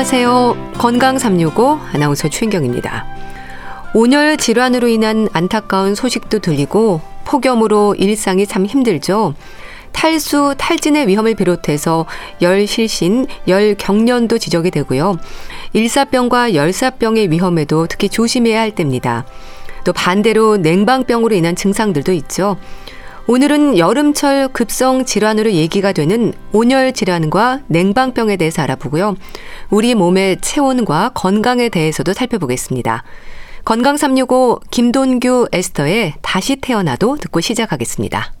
안녕하세요. 건강 365 아나운서 최인경입니다. 온열 질환으로 인한 안타까운 소식도 들리고 폭염으로 일상이 참 힘들죠. 탈수, 탈진의 위험을 비롯해서 열실신, 열경련도 지적이 되고요. 일사병과 열사병의 위험에도 특히 조심해야 할 때입니다. 또 반대로 냉방병으로 인한 증상들도 있죠. 오늘은 여름철 급성 질환으로 얘기가 되는 온열 질환과 냉방병에 대해서 알아보고요. 우리 몸의 체온과 건강에 대해서도 살펴보겠습니다. 건강 365 김돈규 에스터의 다시 태어나도 듣고 시작하겠습니다.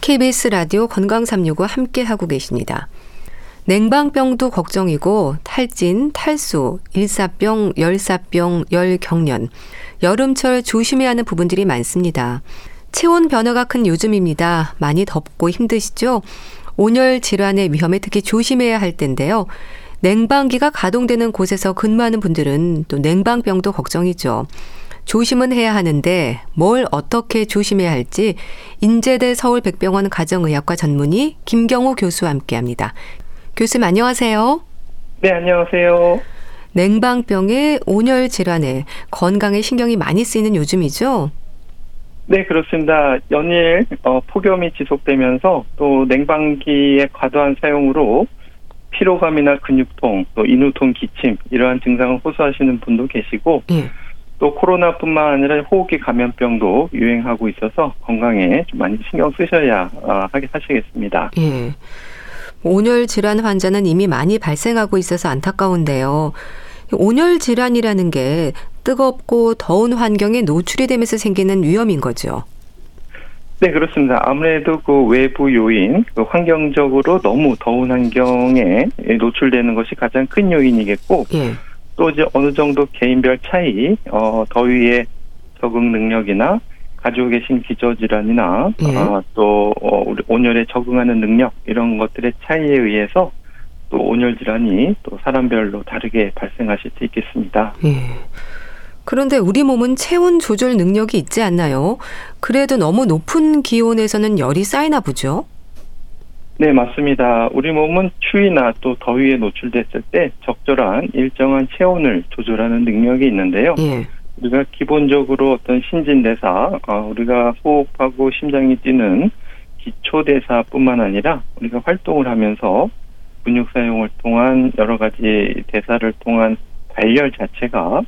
KBS 라디오 건강 365 함께 하고 계십니다. 냉방병도 걱정이고 탈진, 탈수, 일사병, 열사병, 열경련, 여름철 조심해야 하는 부분들이 많습니다. 체온 변화가 큰 요즘입니다. 많이 덥고 힘드시죠? 온열 질환의 위험에 특히 조심해야 할 텐데요. 냉방기가 가동되는 곳에서 근무하는 분들은 또 냉방병도 걱정이죠. 조심은 해야 하는데 뭘 어떻게 조심해야 할지 인제대 서울백병원 가정의학과 전문의 김경호 교수와 함께합니다. 교수님 안녕하세요. 네, 안녕하세요. 냉방병의 온열 질환에 건강에 신경이 많이 쓰이는 요즘이죠? 네, 그렇습니다. 연일 어, 폭염이 지속되면서 또 냉방기의 과도한 사용으로 피로감이나 근육통, 또 인후통, 기침 이러한 증상을 호소하시는 분도 계시고 예. 또 코로나뿐만 아니라 호흡기 감염병도 유행하고 있어서 건강에 좀 많이 신경 쓰셔야 어, 하게 하시겠습니다. 예. 온열 질환 환자는 이미 많이 발생하고 있어서 안타까운데요. 온열 질환이라는 게 뜨겁고 더운 환경에 노출이 되면서 생기는 위험인 거죠. 네, 그렇습니다. 아무래도 그 외부 요인, 그 환경적으로 너무 더운 환경에 노출되는 것이 가장 큰 요인이겠고, 예. 또 이제 어느 정도 개인별 차이, 어, 더위에 적응 능력이나 가지고 계신 기저질환이나 예. 어, 또 어, 우리 온열에 적응하는 능력 이런 것들의 차이에 의해서 또 온열 질환이 또 사람별로 다르게 발생하실 수 있겠습니다. 예. 그런데 우리 몸은 체온 조절 능력이 있지 않나요? 그래도 너무 높은 기온에서는 열이 쌓이나 보죠? 네, 맞습니다. 우리 몸은 추위나 또 더위에 노출됐을 때 적절한 일정한 체온을 조절하는 능력이 있는데요. 예. 우리가 기본적으로 어떤 신진대사, 어, 우리가 호흡하고 심장이 뛰는 기초대사뿐만 아니라 우리가 활동을 하면서 근육 사용을 통한 여러 가지 대사를 통한 발열 자체가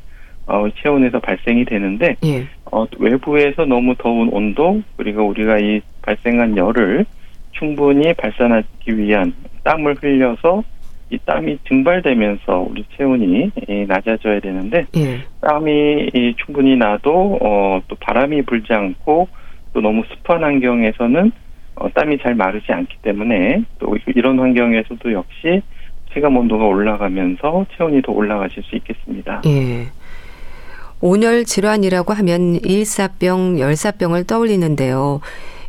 어, 체온에서 발생이 되는데 예. 어, 외부에서 너무 더운 온도 그리고 우리가 이 발생한 열을 충분히 발산하기 위한 땀을 흘려서 이 땀이 증발되면서 우리 체온이 낮아져야 되는데 예. 땀이 충분히 나도 어, 또 바람이 불지 않고 또 너무 습한 환경에서는 어, 땀이 잘 마르지 않기 때문에 또 이런 환경에서도 역시 체감 온도가 올라가면서 체온이 더 올라가실 수 있겠습니다. 예. 온열 질환이라고 하면 일사병, 열사병을 떠올리는데요.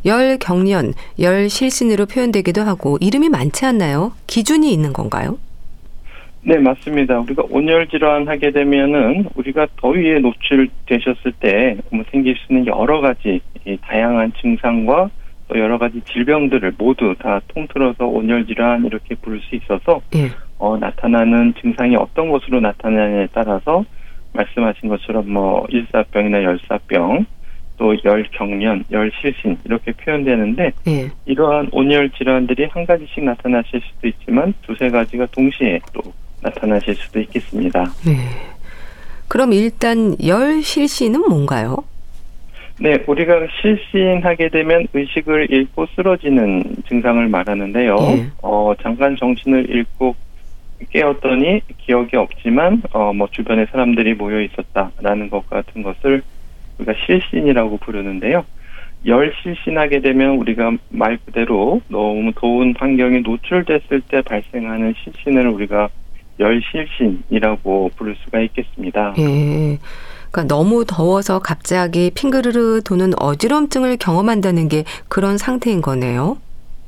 열 경련, 열 실신으로 표현되기도 하고 이름이 많지 않나요? 기준이 있는 건가요? 네, 맞습니다. 우리가 온열 질환 하게 되면은 우리가 더위에 노출되셨을 때 생길 수 있는 여러 가지 다양한 증상과 또 여러 가지 질병들을 모두 다 통틀어서 온열 질환 이렇게 부를 수 있어서 예. 어, 나타나는 증상이 어떤 것으로 나타나냐에 따라서 말씀하신 것처럼 뭐 일사병이나 열사병 또 열경련, 열실신 이렇게 표현되는데 네. 이러한 온열 질환들이 한 가지씩 나타나실 수도 있지만 두세 가지가 동시에 또 나타나실 수도 있겠습니다. 네. 그럼 일단 열실신은 뭔가요? 네, 우리가 실신하게 되면 의식을 잃고 쓰러지는 증상을 말하는데요. 네. 어, 잠깐 정신을 잃고 깨었더니 기억이 없지만 어 뭐 주변에 사람들이 모여 있었다라는 것 같은 것을 우리가 실신이라고 부르는데요. 열 실신하게 되면 우리가 말 그대로 너무 더운 환경에 노출됐을 때 발생하는 실신을 우리가 열실신이라고 부를 수가 있겠습니다. 예. 그러니까 너무 더워서 갑자기 핑그르르 도는 어지럼증을 경험한다는 게 그런 상태인 거네요.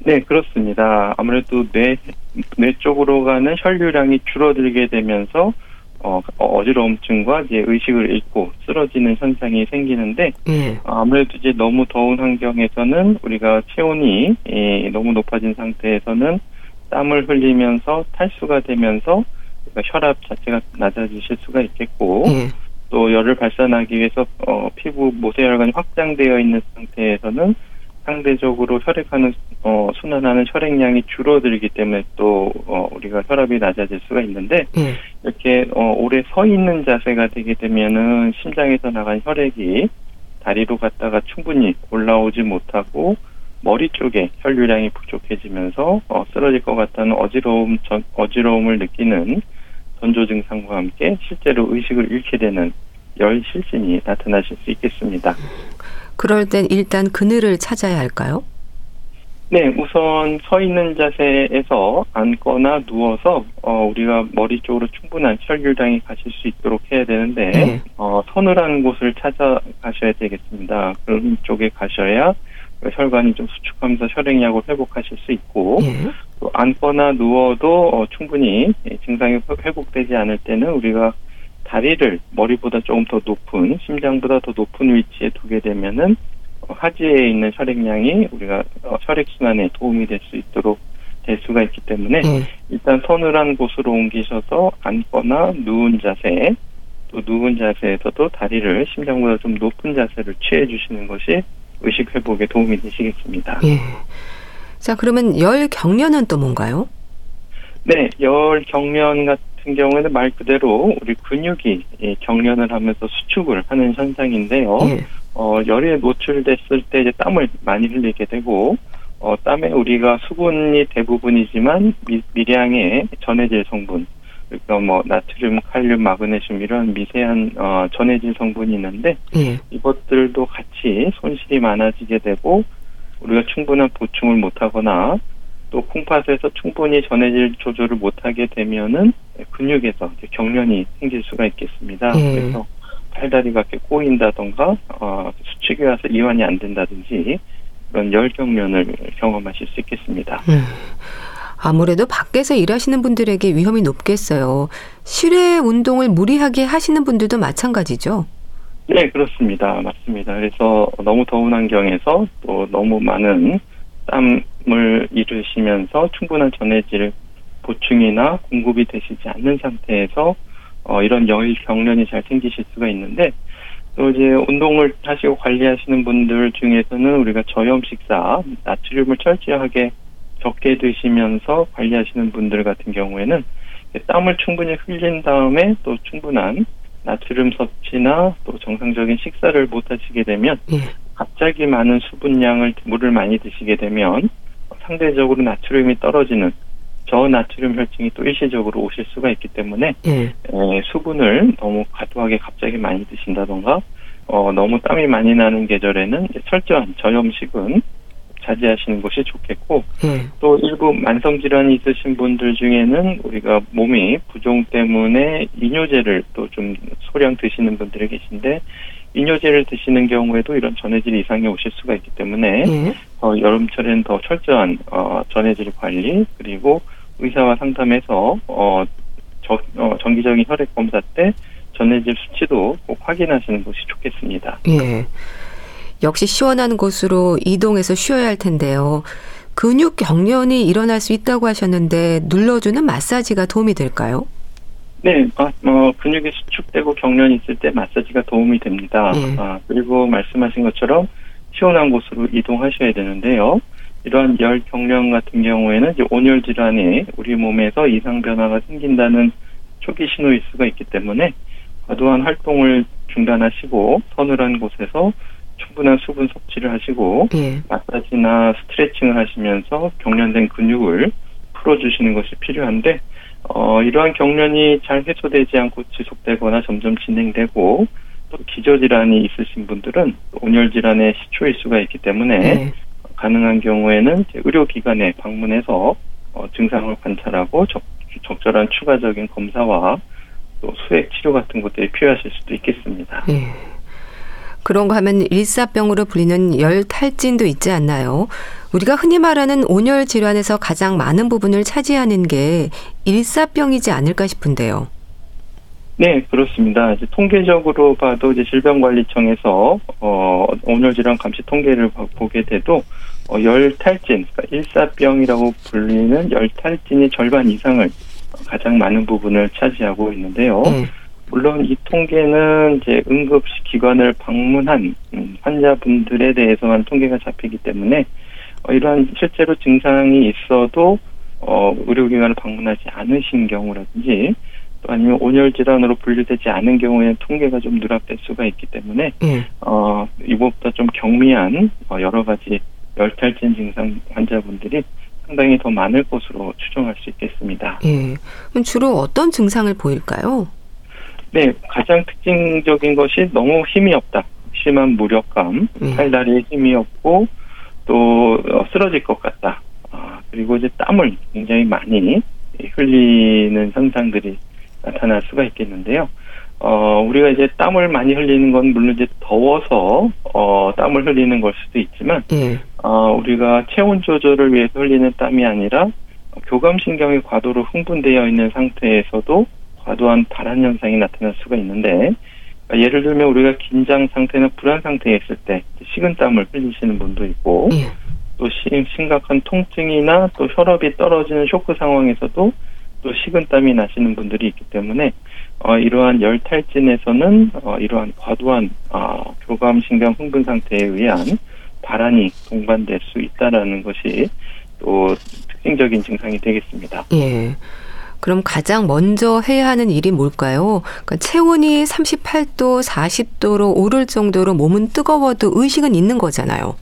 네, 그렇습니다. 아무래도 뇌, 뇌 쪽으로 가는 혈류량이 줄어들게 되면서 어, 어지러움증과 이제 의식을 잃고 쓰러지는 현상이 생기는데 예. 아무래도 이제 너무 더운 환경에서는 우리가 체온이 예, 너무 높아진 상태에서는 땀을 흘리면서 탈수가 되면서 그러니까 혈압 자체가 낮아지실 수가 있겠고 예. 또 열을 발산하기 위해서 어, 피부 모세혈관이 확장되어 있는 상태에서는 상대적으로 혈액하는 어, 순환하는 혈액량이 줄어들기 때문에 또 어, 우리가 혈압이 낮아질 수가 있는데 예. 이렇게 어, 오래 서 있는 자세가 되게 되면은 심장에서 나간 혈액이 다리로 갔다가 충분히 올라오지 못하고 머리 쪽에 혈류량이 부족해지면서 어, 쓰러질 것 같다는 어지러움 전, 어지러움을 느끼는 전조 증상과 함께 실제로 의식을 잃게 되는 열 실진이 나타나실 수 있겠습니다. 그럴 땐 일단 그늘을 찾아야 할까요? 네, 우선 서 있는 자세에서 앉거나 누워서 어, 우리가 머리 쪽으로 충분한 혈류량이 가실 수 있도록 해야 되는데 네. 어, 서늘한 곳을 찾아가셔야 되겠습니다. 그런 쪽에 가셔야 혈관이 좀 수축하면서 혈액량을 회복하실 수 있고 네. 또 앉거나 누워도 어, 충분히 증상이 회복되지 않을 때는 우리가 다리를 머리보다 조금 더 높은 심장보다 더 높은 위치에 두게 되면은 어, 하지에 있는 혈액량이 우리가 어, 혈액 순환에 도움이 될 수 있도록 될 수가 있기 때문에 네. 일단 서늘한 곳으로 옮기셔서 앉거나 누운 자세 또 누운 자세에서도 다리를 심장보다 좀 높은 자세를 취해 주시는 것이 의식 회복에 도움이 되시겠습니다. 예. 자 그러면 열 경련은 또 뭔가요? 네, 열 경련 같은 같은 경우에는 말 그대로 우리 근육이 경련을 하면서 수축을 하는 현상인데요. 예. 어, 열에 노출됐을 때 이제 땀을 많이 흘리게 되고, 어, 땀에 우리가 수분이 대부분이지만 미, 미량의 전해질 성분, 그러니까 뭐 나트륨, 칼륨, 마그네슘 이런 미세한 어, 전해질 성분이 있는데 예. 이것들도 같이 손실이 많아지게 되고 우리가 충분한 보충을 못하거나 또 콩팥에서 충분히 전해질 조절을 못하게 되면은 근육에서 경련이 생길 수가 있겠습니다. 예. 그래서 팔다리가 이렇게 꼬인다던가 어, 수축이 와서 이완이 안 된다든지 그런 열경련을 경험하실 수 있겠습니다. 음. 아무래도 밖에서 일하시는 분들에게 위험이 높겠어요. 실외 운동을 무리하게 하시는 분들도 마찬가지죠. 네, 그렇습니다. 맞습니다. 그래서 너무 더운 환경에서 또 너무 많은 땀을 잃으시면서 충분한 전해질 보충이나 공급이 되시지 않는 상태에서 어, 이런 열 경련이 잘 생기실 수가 있는데 또 이제 운동을 하시고 관리하시는 분들 중에서는 우리가 저염 식사, 나트륨을 철저하게 적게 드시면서 관리하시는 분들 같은 경우에는 땀을 충분히 흘린 다음에 또 충분한 나트륨 섭취나 또 정상적인 식사를 못 하시게 되면 예. 갑자기 많은 수분량을 물을 많이 드시게 되면 상대적으로 나트륨이 떨어지는 저나트륨 혈증이 또 일시적으로 오실 수가 있기 때문에 예. 에, 수분을 너무 과도하게 갑자기 많이 드신다던가 어, 너무 땀이 많이 나는 계절에는 철저한 저염식은 자제하시는 것이 좋겠고 예. 또 일부 만성 질환이 있으신 분들 중에는 우리가 몸이 부종 때문에 이뇨제를 또 좀 소량 드시는 분들이 계신데 이뇨제를 드시는 경우에도 이런 전해질 이상이 오실 수가 있기 때문에 예. 어, 여름철에는 더 철저한 어, 전해질 관리 그리고 의사와 상담해서 어, 저, 어, 정기적인 혈액 검사 때 전해질 수치도 꼭 확인하시는 것이 좋겠습니다. 예. 역시 시원한 곳으로 이동해서 쉬어야 할 텐데요. 근육 경련이 일어날 수 있다고 하셨는데 눌러주는 마사지가 도움이 될까요? 네, 아, 어, 근육이 수축되고 경련이 있을 때 마사지가 도움이 됩니다. 네. 아, 그리고 말씀하신 것처럼 시원한 곳으로 이동하셔야 되는데요. 이러한 열 경련 같은 경우에는 이제 온열 질환에 우리 몸에서 이상 변화가 생긴다는 초기 신호일 수가 있기 때문에 과도한 활동을 중단하시고 서늘한 곳에서 충분한 수분 섭취를 하시고 네. 마사지나 스트레칭을 하시면서 경련된 근육을 풀어주시는 것이 필요한데 어, 이러한 경련이 잘 해소되지 않고 지속되거나 점점 진행되고 또 기저질환이 있으신 분들은 온열질환의 시초일 수가 있기 때문에 네. 가능한 경우에는 의료기관에 방문해서 어, 증상을 관찰하고 적, 적절한 추가적인 검사와 또 수액 치료 같은 것들이 필요하실 수도 있겠습니다. 네. 그런 거 하면 일사병으로 불리는 열 탈진도 있지 않나요? 우리가 흔히 말하는 온열 질환에서 가장 많은 부분을 차지하는 게 일사병이지 않을까 싶은데요. 네, 그렇습니다. 이제 통계적으로 봐도 이제 질병관리청에서 어, 온열 질환 감시 통계를 보게 돼도 어, 열 탈진, 그러니까 일사병이라고 불리는 열 탈진의 절반 이상을 가장 많은 부분을 차지하고 있는데요. 네. 물론 이 통계는 이제 응급실 기관을 방문한 음, 환자분들에 대해서만 통계가 잡히기 때문에 어, 이러한 실제로 증상이 있어도 어, 의료기관을 방문하지 않으신 경우라든지 또 아니면 온열 질환으로 분류되지 않은 경우에는 통계가 좀 누락될 수가 있기 때문에 예. 어, 이것보다 좀 경미한 어, 여러 가지 열탈진 증상 환자분들이 상당히 더 많을 것으로 추정할 수 있겠습니다. 예. 그럼 주로 어떤 증상을 보일까요? 네, 가장 특징적인 것이 너무 힘이 없다. 심한 무력감, 예. 팔다리에 힘이 없고 또 어, 쓰러질 것 같다. 아, 그리고 이제 땀을 굉장히 많이 흘리는 현상들이 나타날 수가 있겠는데요. 어, 우리가 이제 땀을 많이 흘리는 건 물론 이제 더워서, 어, 땀을 흘리는 걸 수도 있지만, 예. 어, 우리가 체온 조절을 위해서 흘리는 땀이 아니라, 교감신경이 과도로 흥분되어 있는 상태에서도 과도한 발한 현상이 나타날 수가 있는데 예를 들면 우리가 긴장 상태나 불안 상태에 있을 때 식은땀을 흘리시는 분도 있고 예. 또 심각한 통증이나 또 혈압이 떨어지는 쇼크 상황에서도 또 식은땀이 나시는 분들이 있기 때문에 어, 이러한 열탈진에서는 어, 이러한 과도한 어, 교감신경 흥분 상태에 의한 발한이 동반될 수 있다라는 것이 또 특징적인 증상이 되겠습니다. 예. 그럼 가장 먼저 해야 하는 일이 뭘까요? 그러니까 체온이 38도, 40도로 오를 정도로 몸은 뜨거워도 의식은 있는 거잖아요.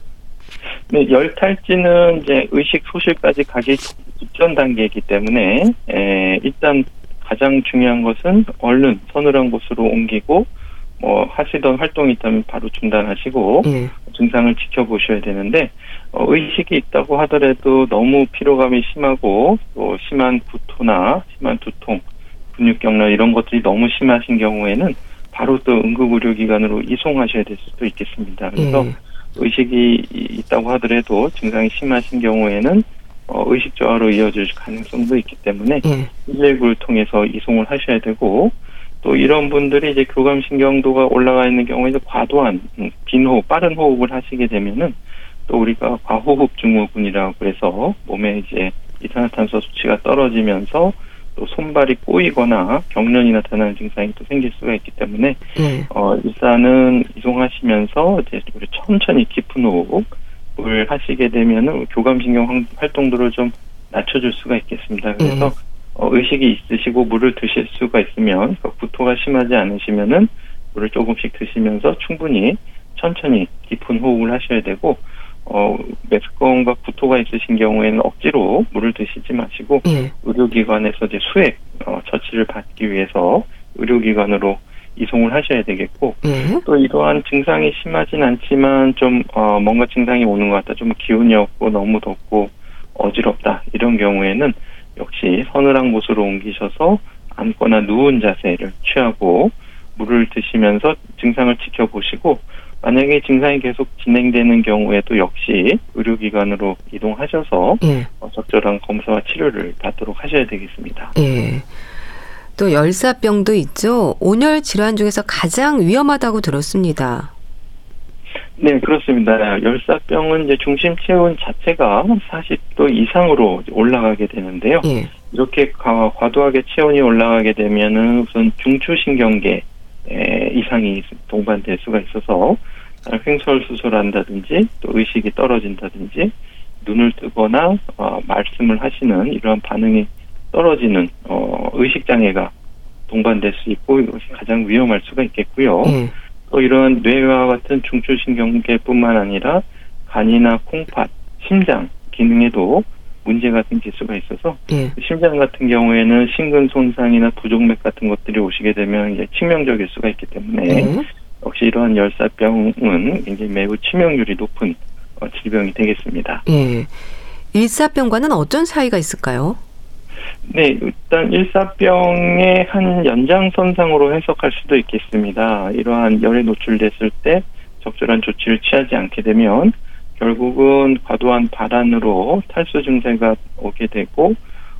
네, 열 탈지는 이제 의식 소실까지 가기 직전 단계이기 때문에 에, 일단 가장 중요한 것은 얼른 서늘한 곳으로 옮기고 뭐 하시던 활동이 있다면 바로 중단하시고 예. 증상을 지켜보셔야 되는데 어, 의식이 있다고 하더라도 너무 피로감이 심하고 또 심한 구토나 심한 두통, 근육경련 이런 것들이 너무 심하신 경우에는 바로 또 응급의료기관으로 이송하셔야 될 수도 있겠습니다. 그래서 예. 의식이 있다고 하더라도 증상이 심하신 경우에는 어, 의식 저하로 이어질 가능성도 있기 때문에 예. 119를 통해서 이송을 하셔야 되고 또 이런 분들이 이제 교감 신경도가 올라가 있는 경우에 이 과도한 음, 빈 호흡, 빠른 호흡을 하시게 되면은 또 우리가 과호흡 증후군이라고 그래서 몸에 이제 이산화탄소 수치가 떨어지면서 또 손발이 꼬이거나 경련이 나타나는 증상이 또 생길 수가 있기 때문에 네. 어 일단은 이송하시면서 이제 우리 천천히 깊은 호흡을 하시게 되면은 교감신경 활동도를 좀 낮춰줄 수가 있겠습니다. 그래서 네. 어, 의식이 있으시고 물을 드실 수가 있으면 그 구토가 심하지 않으시면은 물을 조금씩 드시면서 충분히 천천히 깊은 호흡을 하셔야 되고 어, 메스꺼움과 구토가 있으신 경우에는 억지로 물을 드시지 마시고 예. 의료기관에서 이제 수액 어, 처치를 받기 위해서 의료기관으로 이송을 하셔야 되겠고 예. 또 이러한 증상이 심하진 않지만 좀 어, 뭔가 증상이 오는 것 같다 좀 기운이 없고 너무 덥고 어지럽다 이런 경우에는 역시 서늘한 곳으로 옮기셔서 앉거나 누운 자세를 취하고 물을 드시면서 증상을 지켜보시고 만약에 증상이 계속 진행되는 경우에도 역시 의료기관으로 이동하셔서 예. 어, 적절한 검사와 치료를 받도록 하셔야 되겠습니다. 예. 또 열사병도 있죠. 온열 질환 중에서 가장 위험하다고 들었습니다. 네, 그렇습니다. 열사병은 이제 중심 체온 자체가 40도 이상으로 올라가게 되는데요. 예. 이렇게 과도하게 체온이 올라가게 되면은 우선 중추신경계 이상이 동반될 수가 있어서 횡설수설한다든지 또 의식이 떨어진다든지 눈을 뜨거나 어, 말씀을 하시는 이러한 반응이 떨어지는 어, 의식 장애가 동반될 수 있고 이것이 가장 위험할 수가 있겠고요. 음. 또 이런 뇌와 같은 중추신경계뿐만 아니라 간이나 콩팥, 심장 기능에도 문제가 생길 수가 있어서 예. 심장 같은 경우에는 심근 손상이나 부종맥 같은 것들이 오시게 되면 이제 치명적일 수가 있기 때문에 예. 역시 이러한 열사병은 굉장히 매우 치명률이 높은 어, 질병이 되겠습니다. 예. 일사병과는 어떤 차이가 있을까요? 네, 일단 일사병의 한 연장선상으로 해석할 수도 있겠습니다. 이러한 열에 노출됐을 때 적절한 조치를 취하지 않게 되면 결국은 과도한 발안으로 탈수 증세가 오게 되고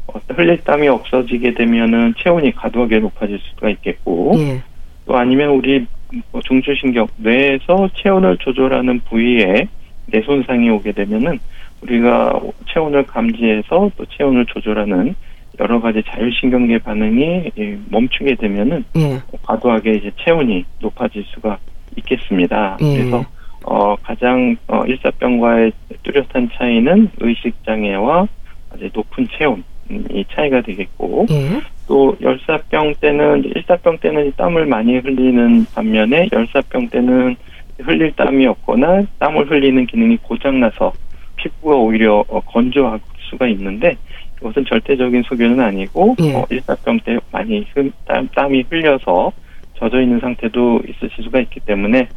어, 흘릴 땀이 없어지게 되면은 체온이 과도하게 높아질 수가 있겠고 예. 또 아니면 우리 뭐 중추신경 뇌에서 체온을 조절하는 부위에 뇌 손상이 오게 되면은 우리가 체온을 감지해서 또 체온을 조절하는 여러 가지 자율신경계 반응이 멈추게 되면은 예. 과도하게 이제 체온이 높아질 수가 있겠습니다. 예. 그래서 어 가장 어 일사병과의 뚜렷한 차이는 의식 장애와 이제 높은 체온 이 차이가 되겠고 예. 또 열사병 때는 일사병 때는 땀을 많이 흘리는 반면에 열사병 때는 흘릴 땀이 없거나 땀을 흘리는 기능이 고장나서 피부가 오히려 어, 건조할 수가 있는데 이것은 절대적인 소견은 아니고 예. 어, 일사병 때 많이 땀, 땀이 흘려서 젖어 있는 상태도 있으실 수가 있기 때문에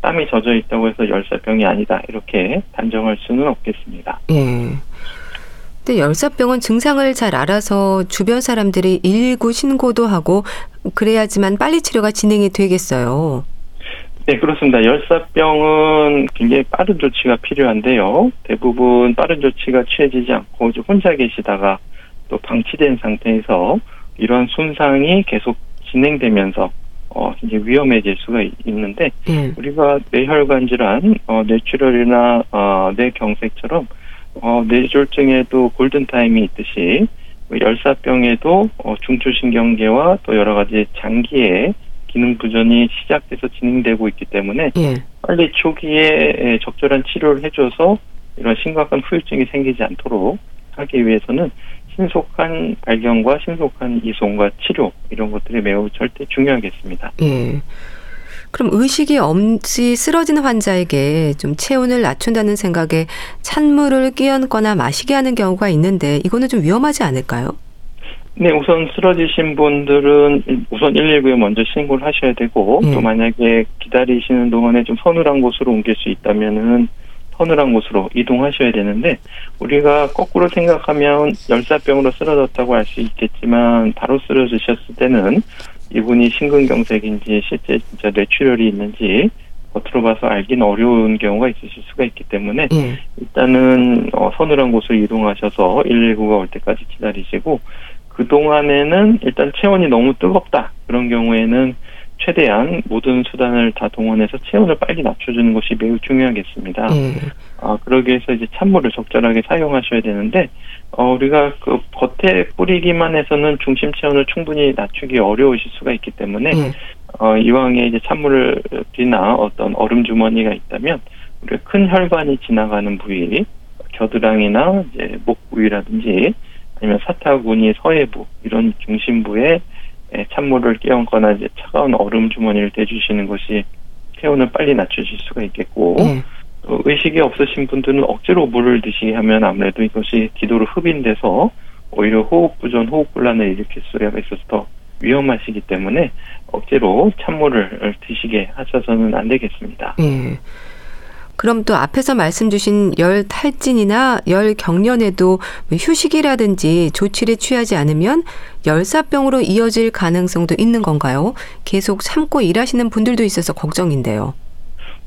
땀이 젖어 있다고 해서 열사병이 아니다 이렇게 단정할 수는 없겠습니다. 예. 근데 열사병은 증상을 잘 알아서 주변 사람들이 119 신고도 하고 그래야지만 빨리 치료가 진행이 되겠어요. 네, 그렇습니다. 열사병은 굉장히 빠른 조치가 필요한데요. 대부분 빠른 조치가 취해지지 않고 혼자 계시다가 또 방치된 상태에서 이러한 손상이 계속 진행되면서 어 이제 위험해질 수가 있는데 음. 우리가 뇌혈관 질환, 어 뇌출혈이나 어 뇌경색처럼 어 뇌졸중에도 골든 타임이 있듯이 열사병에도 어 중추신경계와 또 여러 가지 장기에 기능 부전이 시작돼서 진행되고 있기 때문에 예. 빨리 초기에 적절한 치료를 해줘서 이런 심각한 후유증이 생기지 않도록 하기 위해서는 신속한 발견과 신속한 이송과 치료 이런 것들이 매우 절대 중요하겠습니다. 예. 그럼 의식이 없이 쓰러진 환자에게 좀 체온을 낮춘다는 생각에 찬물을 끼얹거나 마시게 하는 경우가 있는데 이거는 좀 위험하지 않을까요? 네, 우선 쓰러지신 분들은 우선 119에 먼저 신고를 하셔야 되고 음. 또 만약에 기다리시는 동안에 좀 서늘한 곳으로 옮길 수 있다면은 서늘한 곳으로 이동하셔야 되는데 우리가 거꾸로 생각하면 열사병으로 쓰러졌다고 할 수 있겠지만 바로 쓰러지셨을 때는 이분이 심근경색인지 실제 진짜 뇌출혈이 있는지 겉으로 봐서 알기는 어려운 경우가 있으실 수가 있기 때문에 음. 일단은 어, 서늘한 곳으로 이동하셔서 119가 올 때까지 기다리시고 그 동안에는 일단 체온이 너무 뜨겁다 그런 경우에는 최대한 모든 수단을 다 동원해서 체온을 빨리 낮춰주는 것이 매우 중요하겠습니다. 음. 아 그러기 위해서 이제 찬물을 적절하게 사용하셔야 되는데 어 우리가 그 겉에 뿌리기만 해서는 중심 체온을 충분히 낮추기 어려우실 수가 있기 때문에 음. 어 이왕에 이제 찬물이나 어떤 얼음 주머니가 있다면 우리가 큰 혈관이 지나가는 부위 겨드랑이나 이제 목 부위라든지 아니면 사타구니 서해부 이런 중심부에 찬물을 끼얹거나 이제 차가운 얼음 주머니를 대주시는 것이 체온을 빨리 낮추실 수가 있겠고 네. 의식이 없으신 분들은 억지로 물을 드시게 하면 아무래도 이것이 기도로 흡인돼서 오히려 호흡 부전, 호흡 곤란을 일으킬 수가 있어서 더 위험하시기 때문에 억지로 찬물을 드시게 하셔서는 안 되겠습니다. 네. 그럼 또 앞에서 말씀 주신 열 탈진이나 열 경련에도 휴식이라든지 조치를 취하지 않으면 열사병으로 이어질 가능성도 있는 건가요? 계속 참고 일하시는 분들도 있어서 걱정인데요.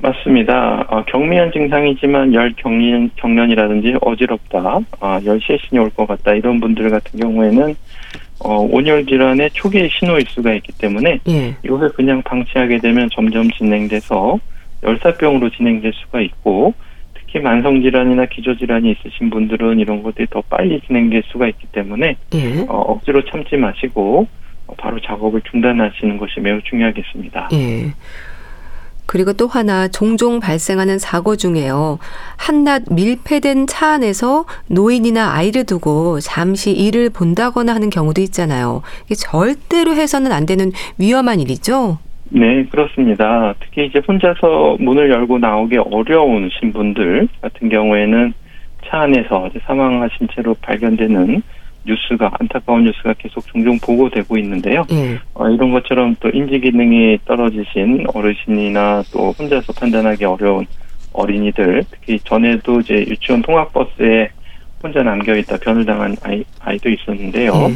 맞습니다. 어, 경미한 증상이지만 열 경련, 경련이라든지 어지럽다, 어, 열 실신이 올 것 같다 이런 분들 같은 경우에는 어, 온열 질환의 초기의 신호일 수가 있기 때문에 예. 이것을 그냥 방치하게 되면 점점 진행돼서 열사병으로 진행될 수가 있고 특히 만성 질환이나 기저 질환이 있으신 분들은 이런 것들이 더 빨리 진행될 수가 있기 때문에 예. 어, 억지로 참지 마시고 어, 바로 작업을 중단하시는 것이 매우 중요하겠습니다. 예. 그리고 또 하나 종종 발생하는 사고 중에요. 한낮 밀폐된 차 안에서 노인이나 아이를 두고 잠시 일을 본다거나 하는 경우도 있잖아요. 이게 절대로 해서는 안 되는 위험한 일이죠. 네, 그렇습니다. 특히 이제 혼자서 문을 열고 나오기 어려운 신분들 같은 경우에는 차 안에서 사망하신 채로 발견되는 뉴스가 안타까운 뉴스가 계속 종종 보고되고 있는데요. 예. 어, 이런 것처럼 또 인지 기능이 떨어지신 어르신이나 또 혼자서 판단하기 어려운 어린이들, 특히 전에도 이제 유치원 통학버스에 혼자 남겨 있다 변을 당한 아이 아이도 있었는데요. 예.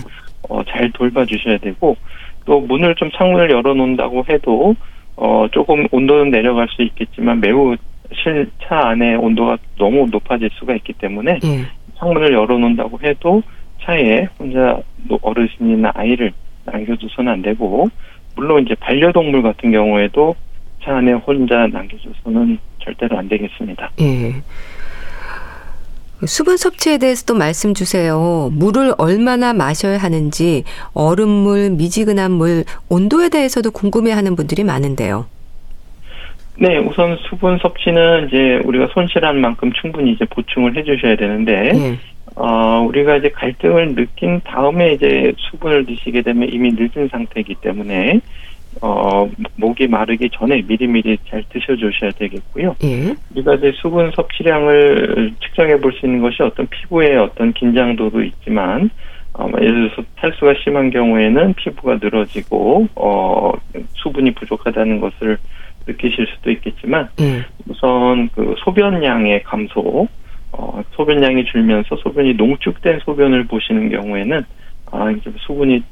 어, 잘 돌봐주셔야 되고 또 문을 좀 창문을 열어놓는다고 해도 어 조금 온도는 내려갈 수 있겠지만 매우 실차 안에 온도가 너무 높아질 수가 있기 때문에 예. 창문을 열어놓는다고 해도 차에 혼자 어르신이나 아이를 남겨두서는 안 되고 물론 이제 반려동물 같은 경우에도 차 안에 혼자 남겨줘서는 절대로 안 되겠습니다. 예. 수분 섭취에 대해서도 말씀 주세요. 물을 얼마나 마셔야 하는지, 얼음물, 미지근한 물, 온도에 대해서도 궁금해하는 분들이 많은데요. 네, 우선 수분 섭취는 이제 우리가 손실한 만큼 충분히 이제 보충을 해주셔야 되는데, 네. 어, 우리가 이제 갈등을 느낀 다음에 이제 수분을 드시게 되면 이미 늦은 상태이기 때문에, 어, 목이 마르기 전에 미리미리 잘 드셔주셔야 되겠고요. 예. 우리가 이제 수분 섭취량을 측정해 볼 수 있는 것이 어떤 피부의 어떤 긴장도도 있지만, 어, 예를 들어서 탈수가 심한 경우에는 피부가 늘어지고, 어, 수분이 부족하다는 것을 느끼실 수도 있겠지만, 예. 우선 그 소변량의 감소, 어, 소변량이 줄면서 소변이 농축된 소변을 보시는 경우에는, 아, 이제 수분이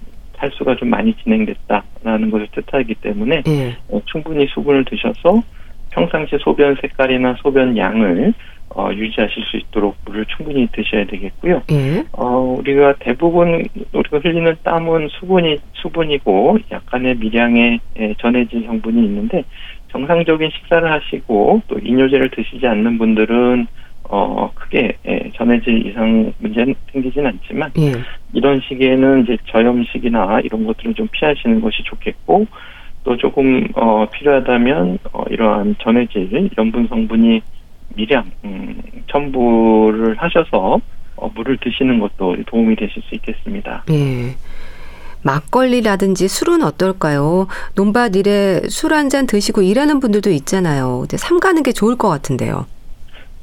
탈수가 좀 많이 진행됐다라는 것을 뜻하기 때문에 예. 어, 충분히 수분을 드셔서 평상시 소변 색깔이나 소변 양을 어, 유지하실 수 있도록 물을 충분히 드셔야 되겠고요. 예. 어, 우리가 대부분 우리가 흘리는 땀은 수분이 수분이고 약간의 미량의 예, 전해질 성분이 있는데 정상적인 식사를 하시고 또 이뇨제를 드시지 않는 분들은 어, 크게, 예, 전해질 이상 문제는 생기진 않지만, 예. 이런 시기에는 이제 저염식이나 이런 것들은 좀 피하시는 것이 좋겠고, 또 조금, 어, 필요하다면, 어, 이러한 전해질, 염분 성분이 미량, 음, 첨부를 하셔서, 어, 물을 드시는 것도 도움이 되실 수 있겠습니다. 예. 막걸리라든지 술은 어떨까요? 논밭 일에 술 한 잔 드시고 일하는 분들도 있잖아요. 근데 삼가는 게 좋을 것 같은데요.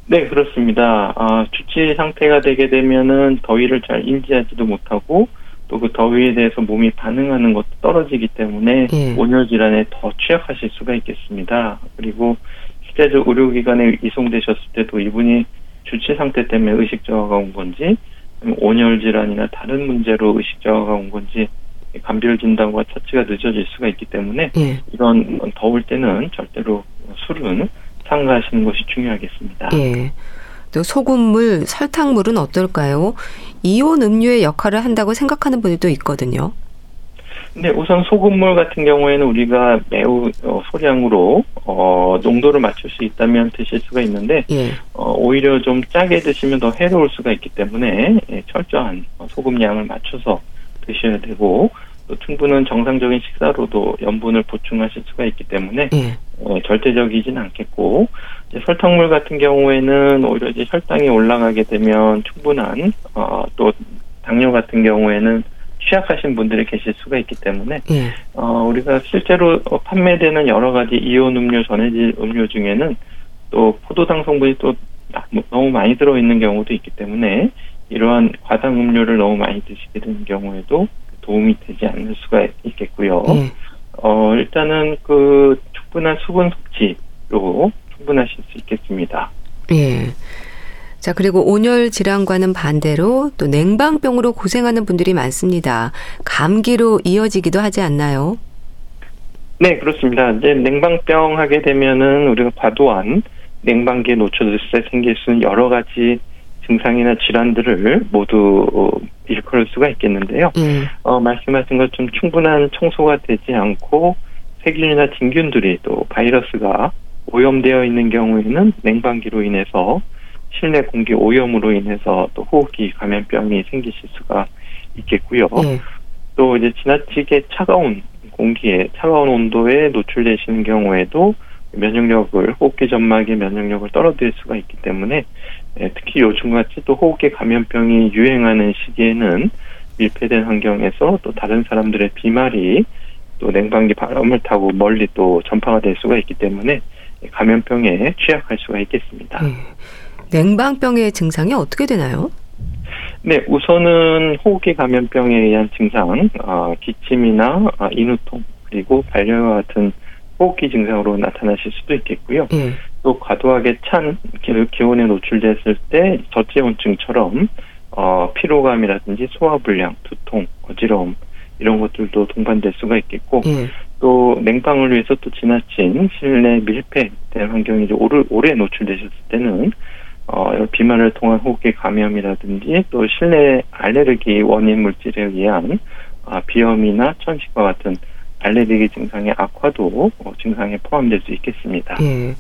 네, 그렇습니다. 아, 주치 상태가 되게 되면은 더위를 잘 인지하지도 못하고 또 그 더위에 대해서 몸이 반응하는 것도 떨어지기 때문에 예. 온열 질환에 더 취약하실 수가 있겠습니다. 그리고 실제로 의료기관에 이송되셨을 때도 이분이 주치 상태 때문에 의식 저하가 온 건지 온열 질환이나 다른 문제로 의식 저하가 온 건지 감별 진단과 처치가 늦어질 수가 있기 때문에 예. 이런 더울 때는 절대로 술은 삼가하시는 것이 중요하겠습니다. 예. 또 소금물, 설탕물은 어떨까요? 이온 음료의 역할을 한다고 생각하는 분들도 있거든요. 네, 우선 소금물 같은 경우에는 우리가 매우 어, 소량으로 어, 농도를 맞출 수 있다면 드실 수가 있는데 예. 어, 오히려 좀 짜게 드시면 더 해로울 수가 있기 때문에 예, 철저한 소금 양을 맞춰서 드셔야 되고 또 충분한 정상적인 식사로도 염분을 보충하실 수가 있기 때문에 예. 어, 절대적이진 않겠고 설탕물 같은 경우에는 오히려 이제 혈당이 올라가게 되면 충분한 어, 또 당뇨 같은 경우에는 취약하신 분들이 계실 수가 있기 때문에 예. 어, 우리가 실제로 판매되는 여러 가지 이온 음료 전해질 음료 중에는 또 포도당 성분이 또 너무 많이 들어 있는 경우도 있기 때문에 이러한 과당 음료를 너무 많이 드시게 되는 경우에도 도움이 되지 않을 수가 있겠고요. 예. 어, 일단은 그 충분한 수분 섭취로 충분하실 수 있겠습니다. 예. 자, 그리고 온열 질환과는 반대로 또 냉방병으로 고생하는 분들이 많습니다. 감기로 이어지기도 하지 않나요? 네, 그렇습니다. 이제 냉방병 하게 되면은 우리가 과도한 냉방기에 노출됐을 때 생길 수 있는 여러 가지 증상이나 질환들을 모두 어, 일컬을 수가 있겠는데요. 음. 어, 말씀하신 것처럼 충분한 청소가 되지 않고 세균이나 진균들이 또 바이러스가 오염되어 있는 경우에는 냉방기로 인해서 실내 공기 오염으로 인해서 또 호흡기 감염병이 생기실 수가 있겠고요. 네. 또 이제 지나치게 차가운 공기에 차가운 온도에 노출되시는 경우에도 면역력을 호흡기 점막의 면역력을 떨어뜨릴 수가 있기 때문에 예, 특히 요즘같이 또 호흡기 감염병이 유행하는 시기에는 밀폐된 환경에서 또 다른 사람들의 비말이 또 냉방기 바람을 타고 멀리 또 전파가 될 수가 있기 때문에 감염병에 취약할 수가 있겠습니다. 네. 냉방병의 증상이 어떻게 되나요? 네, 우선은 호흡기 감염병에 의한 증상, 어, 기침이나 어, 인후통 그리고 발열과 같은 호흡기 증상으로 나타나실 수도 있겠고요. 네. 또 과도하게 찬 기온에 노출됐을 때 저체온증처럼 어, 피로감이라든지 소화불량, 두통, 어지러움 이런 것들도 동반될 수가 있겠고 예. 또 냉방을 위해서 또 지나친 실내 밀폐된 환경이 오래, 오래 노출되셨을 때는 어, 비만을 통한 호흡기 감염이라든지 또 실내 알레르기 원인 물질에 의한 아, 비염이나 천식과 같은 알레르기 증상의 악화도 어, 증상에 포함될 수 있겠습니다. 예.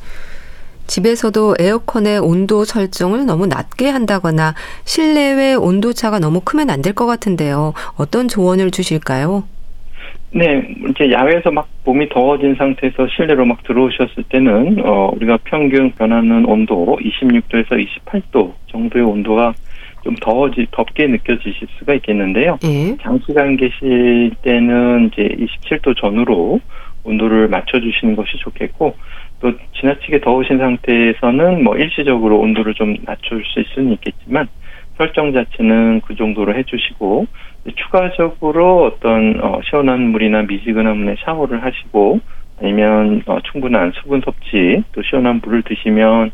집에서도 에어컨의 온도 설정을 너무 낮게 한다거나 실내외 온도차가 너무 크면 안 될 것 같은데요. 어떤 조언을 주실까요? 네, 이제 야외에서 막 몸이 더워진 상태에서 실내로 막 들어오셨을 때는 어 우리가 평균 변하는 온도 26도에서 28도 정도의 온도가 좀 더워지 덥게 느껴지실 수가 있겠는데요. 예. 장시간 계실 때는 이제 27도 전후로 온도를 맞춰주시는 것이 좋겠고 또 지나치게 더우신 상태에서는 뭐 일시적으로 온도를 좀 낮출 수 있으면 있겠지만 설정 자체는 그 정도로 해주시고 추가적으로 어떤 어, 시원한 물이나 미지근한 물에 샤워를 하시고 아니면 어, 충분한 수분 섭취 또 시원한 물을 드시면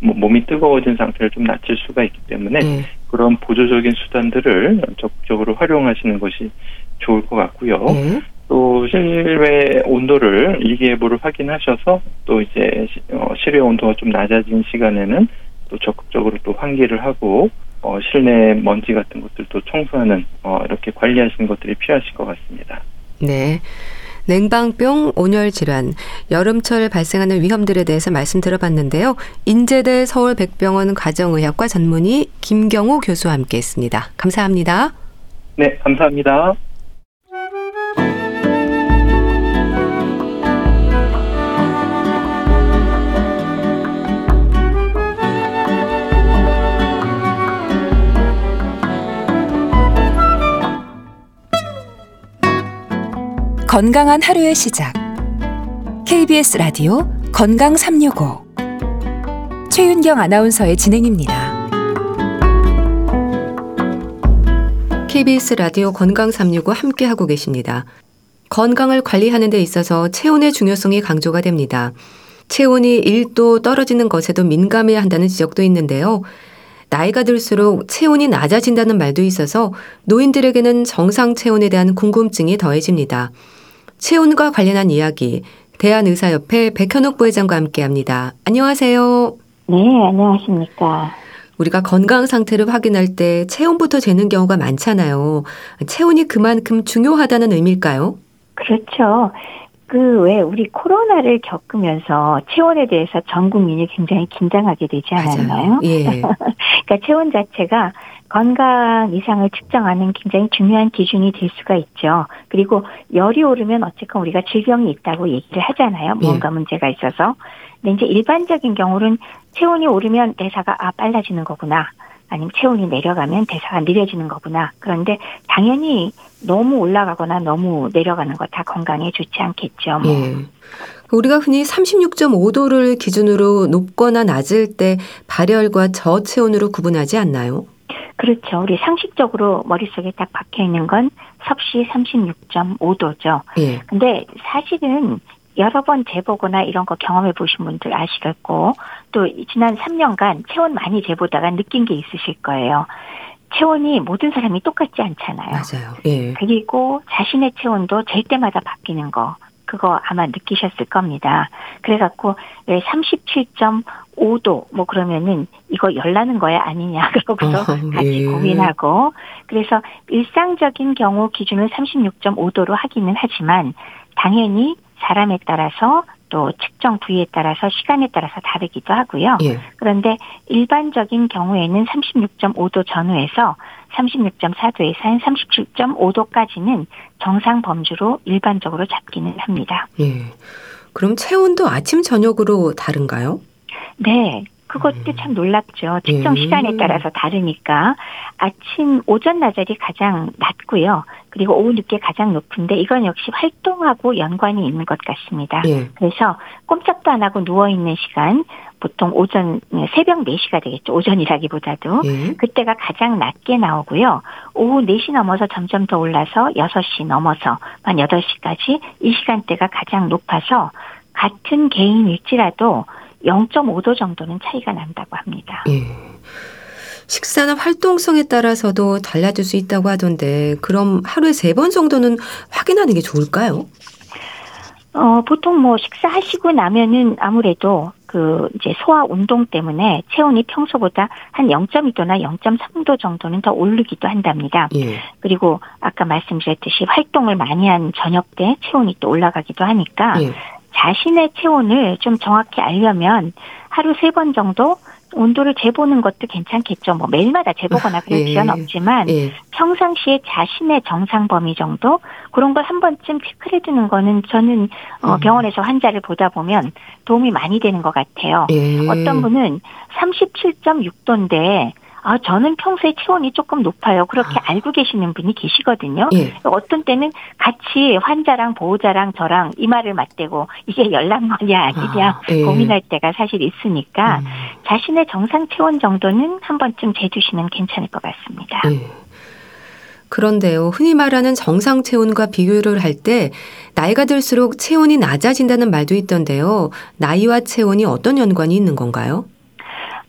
뭐, 몸이 뜨거워진 상태를 좀 낮출 수가 있기 때문에 네. 그런 보조적인 수단들을 적극적으로 활용하시는 것이 좋을 것 같고요. 네. 또 실외 온도를 일기예보를 확인하셔서 또 이제 어, 실외 온도가 좀 낮아진 시간에는 또 적극적으로 또 환기를 하고 어, 실내 먼지 같은 것들도 청소하는 어, 이렇게 관리하시는 것들이 필요하실 것 같습니다. 네. 냉방병, 온열 질환, 여름철 발생하는 위험들에 대해서 말씀 들어봤는데요. 인제대 서울백병원 가정의학과 전문의 김경호 교수와 함께했습니다. 감사합니다. 네, 감사합니다. 건강한 하루의 시작. KBS 라디오 건강 365. 최윤경 아나운서의 진행입니다. KBS 라디오 건강 365 함께 하고 계십니다. 건강을 관리하는 데 있어서 체온의 중요성이 강조가 됩니다. 체온이 1도 떨어지는 것에도 민감해야 한다는 지적도 있는데요. 나이가 들수록 체온이 낮아진다는 말도 있어서 노인들에게는 정상 체온에 대한 궁금증이 더해집니다. 체온과 관련한 이야기 대한의사협회 백현옥 부회장과 함께합니다. 안녕하세요. 네, 안녕하십니까. 우리가 건강 상태를 확인할 때 체온부터 재는 경우가 많잖아요. 체온이 그만큼 중요하다는 의미일까요? 그렇죠. 그 왜 우리 코로나를 겪으면서 체온에 대해서 전 국민이 굉장히 긴장하게 되지 않았나요? 예. 그러니까 체온 자체가 건강 이상을 측정하는 굉장히 중요한 기준이 될 수가 있죠. 그리고 열이 오르면 어쨌건 우리가 질병이 있다고 얘기를 하잖아요. 뭔가 예. 문제가 있어서. 근데 이제 일반적인 경우는 체온이 오르면 대사가 아 빨라지는 거구나. 아니면 체온이 내려가면 대사가 느려지는 거구나. 그런데 당연히 너무 올라가거나 너무 내려가는 거 다 건강에 좋지 않겠죠. 뭐. 예. 우리가 흔히 36.5도를 기준으로 높거나 낮을 때 발열과 저체온으로 구분하지 않나요? 그렇죠. 우리 상식적으로 머릿속에 딱 박혀 있는 건 섭씨 36.5도죠. 예. 근데 사실은 여러 번 재보거나 이런 거 경험해 보신 분들 아시겠고 또 지난 3년간 체온 많이 재보다가 느낀 게 있으실 거예요. 체온이 모든 사람이 똑같지 않잖아요. 맞아요. 예. 그리고 자신의 체온도 잴 때마다 바뀌는 거. 그거 아마 느끼셨을 겁니다. 그래갖고 왜 37.5도 뭐 그러면은 이거 열나는 거야 아니냐 그러고서 어, 같이 예. 고민하고 그래서 일상적인 경우 기준을 36.5도로 하기는 하지만 당연히 사람에 따라서 또 측정 부위에 따라서 시간에 따라서 다르기도 하고요. 예. 그런데 일반적인 경우에는 36.5도 전후에서 36.4도에서 한 37.5도까지는 정상 범주로 일반적으로 잡기는 합니다. 예. 그럼 체온도 아침 저녁으로 다른가요? 네. 그것도 음. 참 놀랍죠. 측정 예. 시간에 따라서 다르니까 아침 오전 낮이 가장 낮고요. 그리고 오후 늦게 가장 높은데 이건 역시 활동하고 연관이 있는 것 같습니다. 예. 그래서 꼼짝도 안 하고 누워 있는 시간 보통 오전 새벽 4시가 되겠죠. 오전이라기보다도 예. 그때가 가장 낮게 나오고요. 오후 4시 넘어서 점점 더 올라서 6시 넘어서 한 8시까지 이 시간대가 가장 높아서 같은 개인일지라도 0.5도 정도는 차이가 난다고 합니다. 예. 식사나 활동성에 따라서도 달라질 수 있다고 하던데 그럼 하루에 세 번 정도는 확인하는 게 좋을까요? 어, 보통 뭐 식사하시고 나면은 아무래도 그 이제 소화 운동 때문에 체온이 평소보다 한 0.2도나 0.3도 정도는 더 오르기도 한답니다. 예. 그리고 아까 말씀드렸듯이 활동을 많이 한 저녁 때 체온이 또 올라가기도 하니까 예. 자신의 체온을 좀 정확히 알려면 하루 세 번 정도 온도를 재보는 것도 괜찮겠죠. 뭐 매일마다 재보거나 그럴 예. 필요는 없지만 예. 평상시에 자신의 정상 범위 정도 그런 걸 한 번쯤 체크해 두는 거는 저는 어, 음. 병원에서 환자를 보다 보면 도움이 많이 되는 것 같아요. 예. 어떤 분은 37.6도인데 아, 저는 평소에 체온이 조금 높아요. 그렇게 아. 알고 계시는 분이 계시거든요. 예. 어떤 때는 같이 환자랑 보호자랑 저랑 이마를 맞대고 이게 열난거냐 아니냐 아, 예. 고민할 때가 사실 있으니까 음. 자신의 정상 체온 정도는 한 번쯤 재주시면 괜찮을 것 같습니다. 예. 그런데요, 흔히 말하는 정상 체온과 비교를 할 때 나이가 들수록 체온이 낮아진다는 말도 있던데요. 나이와 체온이 어떤 연관이 있는 건가요?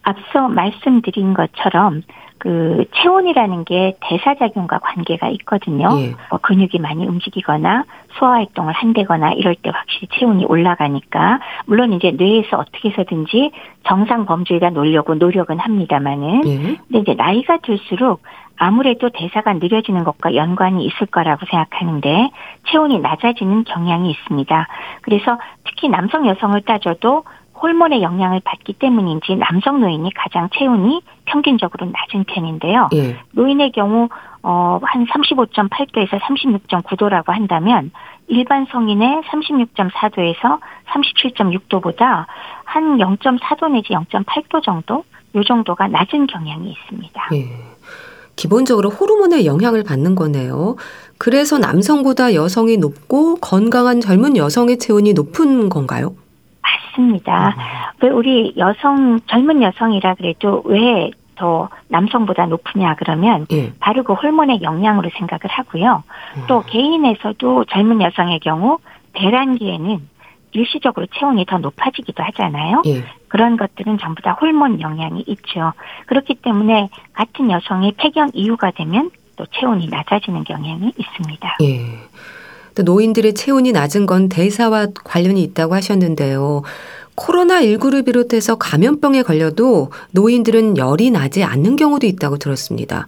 앞서 말씀드린 것처럼 그 체온이라는 게 대사 작용과 관계가 있거든요. 예. 뭐 근육이 많이 움직이거나 소화 활동을 한다거나 이럴 때 확실히 체온이 올라가니까 물론 이제 뇌에서 어떻게 해서든지 정상 범주에다 놓으려고 노력은 합니다만은 예. 근데 이제 나이가 들수록 아무래도 대사가 느려지는 것과 연관이 있을 거라고 생각하는데 체온이 낮아지는 경향이 있습니다. 그래서 특히 남성 여성을 따져도 호르몬의 영향을 받기 때문인지 남성 노인이 가장 체온이 평균적으로 낮은 편인데요. 예. 노인의 경우 어, 한 35.8도에서 36.9도라고 한다면 일반 성인의 36.4도에서 37.6도보다 한 0.4도 내지 0.8도 정도 요 정도가 낮은 경향이 있습니다. 예. 기본적으로 호르몬의 영향을 받는 거네요. 그래서 남성보다 여성이 높고 건강한 젊은 여성의 체온이 높은 건가요? 맞습니다. 음. 왜 우리 여성 젊은 여성이라 그래도 왜 더 남성보다 높으냐 그러면 예. 바로 그 호르몬의 영향으로 생각을 하고요. 음. 또 개인에서도 젊은 여성의 경우 배란기에는 일시적으로 체온이 더 높아지기도 하잖아요. 예. 그런 것들은 전부 다 호르몬 영향이 있죠. 그렇기 때문에 같은 여성이 폐경 이후가 되면 또 체온이 낮아지는 경향이 있습니다. 예. 노인들의 체온이 낮은 건 대사와 관련이 있다고 하셨는데요. 코로나19를 비롯해서 감염병에 걸려도 노인들은 열이 나지 않는 경우도 있다고 들었습니다.